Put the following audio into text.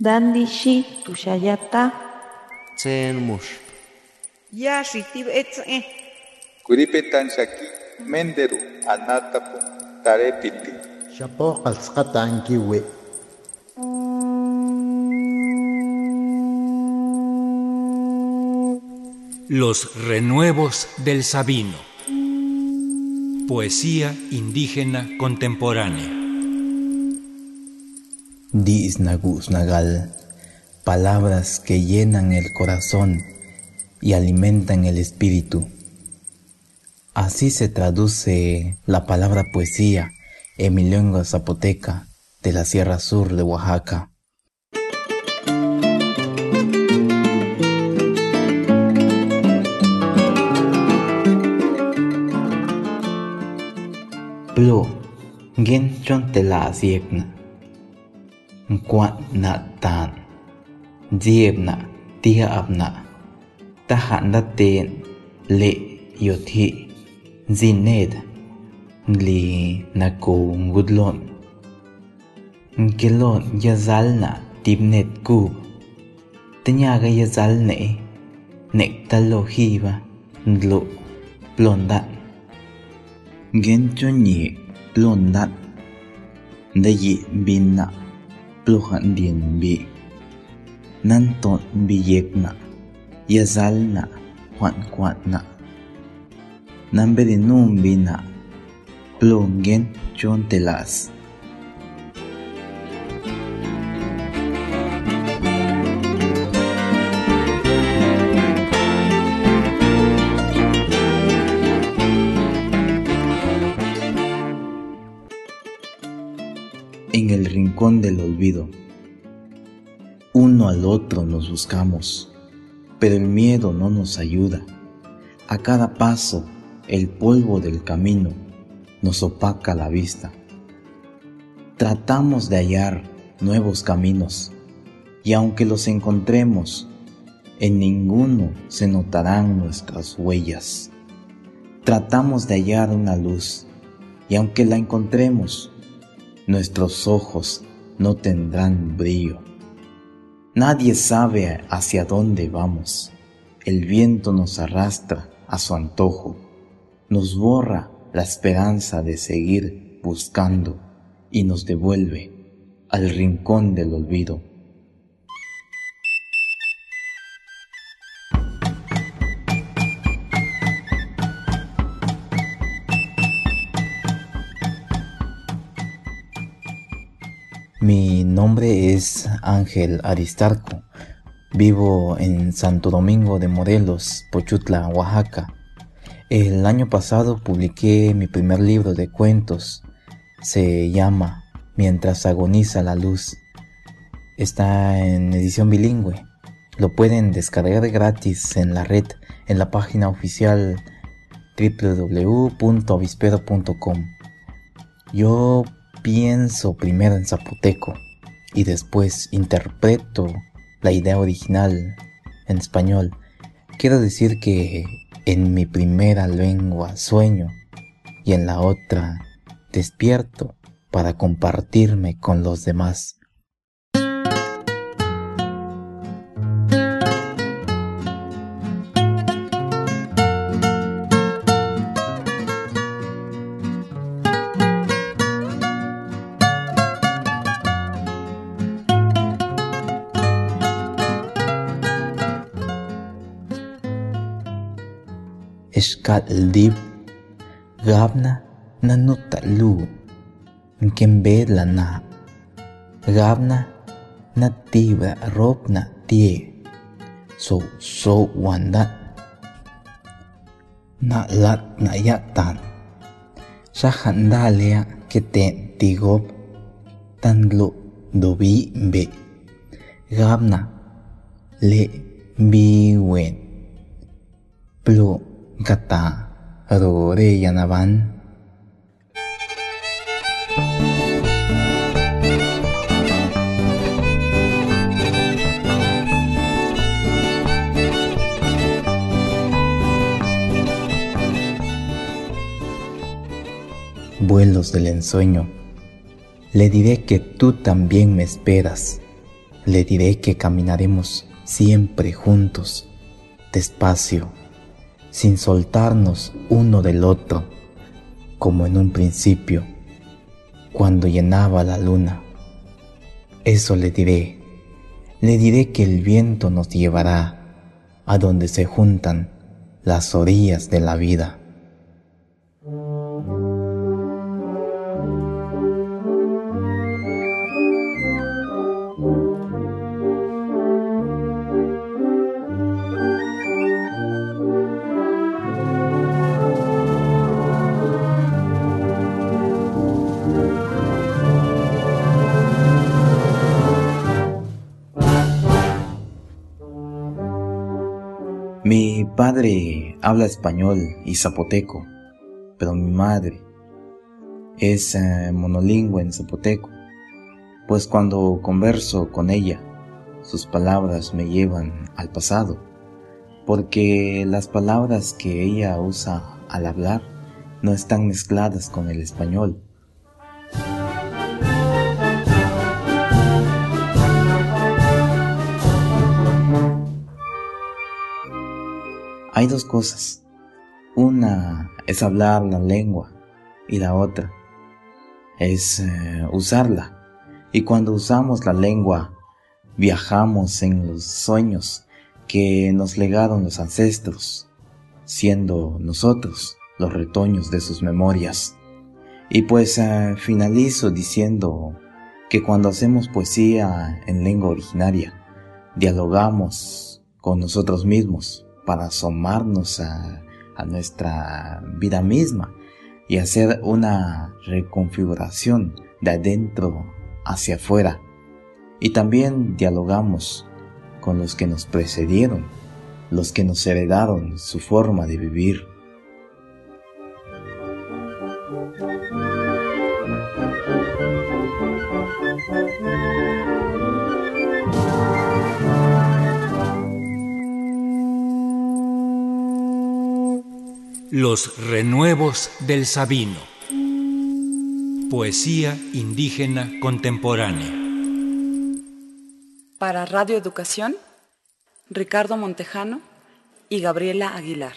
Dandishi tushayata. Tsen mush. Yashi tibetze. Kuripetan shaki menderu anatapu tarepiti. Shapo qalsqata ankiwi. Los renuevos del Sabino. Poesía indígena contemporánea. Nagal, palabras que llenan el corazón y alimentan el espíritu. Así se traduce la palabra poesía en mi lengua zapoteca de la Sierra Sur de Oaxaca. Plo, gen chon. quạt na tan. Diệp na tia ap na ta hạn na tên lệ yo thị zin ned li na cô ngud lon kilon ya zal na tip net ku. Tanya ga ya zal ne nek ta lo hi ba lo plon dat gen cho ni plon dat da yi bin na pluhan dieng bi. Nan tot bi yek na. Yazal na. Hwan kwat na. Nambe de num bi na. Plongen chon telas. Rincón del olvido. Uno al otro nos buscamos, pero el miedo no nos ayuda. A cada paso, el polvo del camino nos opaca la vista. Tratamos de hallar nuevos caminos, y aunque los encontremos, en ninguno se notarán nuestras huellas. Tratamos de hallar una luz, y aunque la encontremos, nuestros ojos no tendrán brillo. Nadie sabe hacia dónde vamos. El viento nos arrastra a su antojo, nos borra la esperanza de seguir buscando y nos devuelve al rincón del olvido. Nombre es Ángel Aristarco. Vivo en Santo Domingo de Morelos, Pochutla, Oaxaca. El año pasado publiqué mi primer libro de cuentos. Se llama Mientras agoniza la luz. Está en edición bilingüe. Lo pueden descargar gratis en la red en la página oficial www.avispero.com. Yo pienso primero en zapoteco y después interpreto la idea original en español, quiero decir que en mi primera lengua sueño y en la otra despierto para compartirme con los demás. iskat lib gabna nanut talu kembe lana gabna natiba robna tie so so wanda na lat na yatan sa handalia kiten tigop tanlo dobi be gabna le bi wen. Plo gata vuelos del ensueño, le diré que tú también me esperas, Le diré que caminaremos siempre juntos, despacio, sin soltarnos uno del otro, como en un principio, cuando llenaba la luna. Eso le diré, le diré que el viento nos llevará a donde se juntan las orillas de la vida. Mi padre habla español y zapoteco, pero mi madre es eh, monolingüe en zapoteco, pues cuando converso con ella, sus palabras me llevan al pasado, porque las palabras que ella usa al hablar no están mezcladas con el español, Hay dos cosas. Una es hablar la lengua y la otra es eh, usarla. Y cuando usamos la lengua, viajamos en los sueños que nos legaron los ancestros, siendo nosotros los retoños de sus memorias. Y pues eh, finalizo diciendo que cuando hacemos poesía en lengua originaria, dialogamos con nosotros mismos para asomarnos a, nuestra vida misma y hacer una reconfiguración de adentro hacia afuera. Y también dialogamos con los que nos precedieron, los que nos heredaron su forma de vivir. Los renuevos del Sabino. Poesía indígena contemporánea. Para Radio Educación, Ricardo Montejano y Gabriela Aguilar.